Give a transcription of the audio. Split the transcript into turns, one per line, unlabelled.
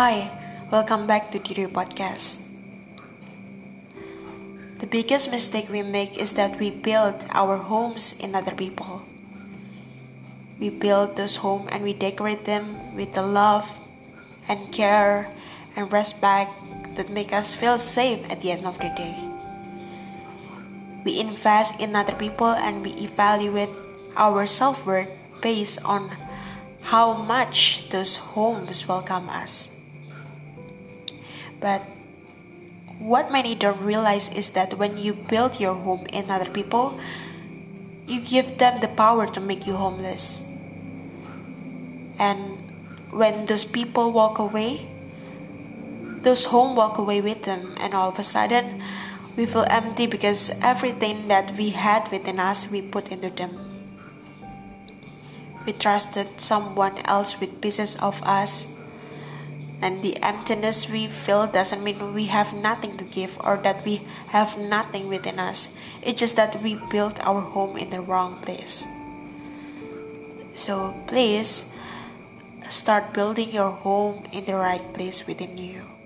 Hi, welcome back to Diri Podcast. The biggest mistake we make is that we build our homes in other people. We build those homes and we decorate them with the love and care and respect that make us feel safe at the end of the day. We invest in other people and we evaluate our self worth based on how much those homes welcome us. But what many don't realize is that when you build your home in other people, you give them the power to make you homeless. And when those people walk away, those home walk away with them, and all of a sudden, we feel empty because everything that we had within us we put into them. We trusted someone else with pieces of us. And the emptiness we feel doesn't mean we have nothing to give or that we have nothing within us. It's just that we built our home in the wrong place. So please start building your home in the right place within you.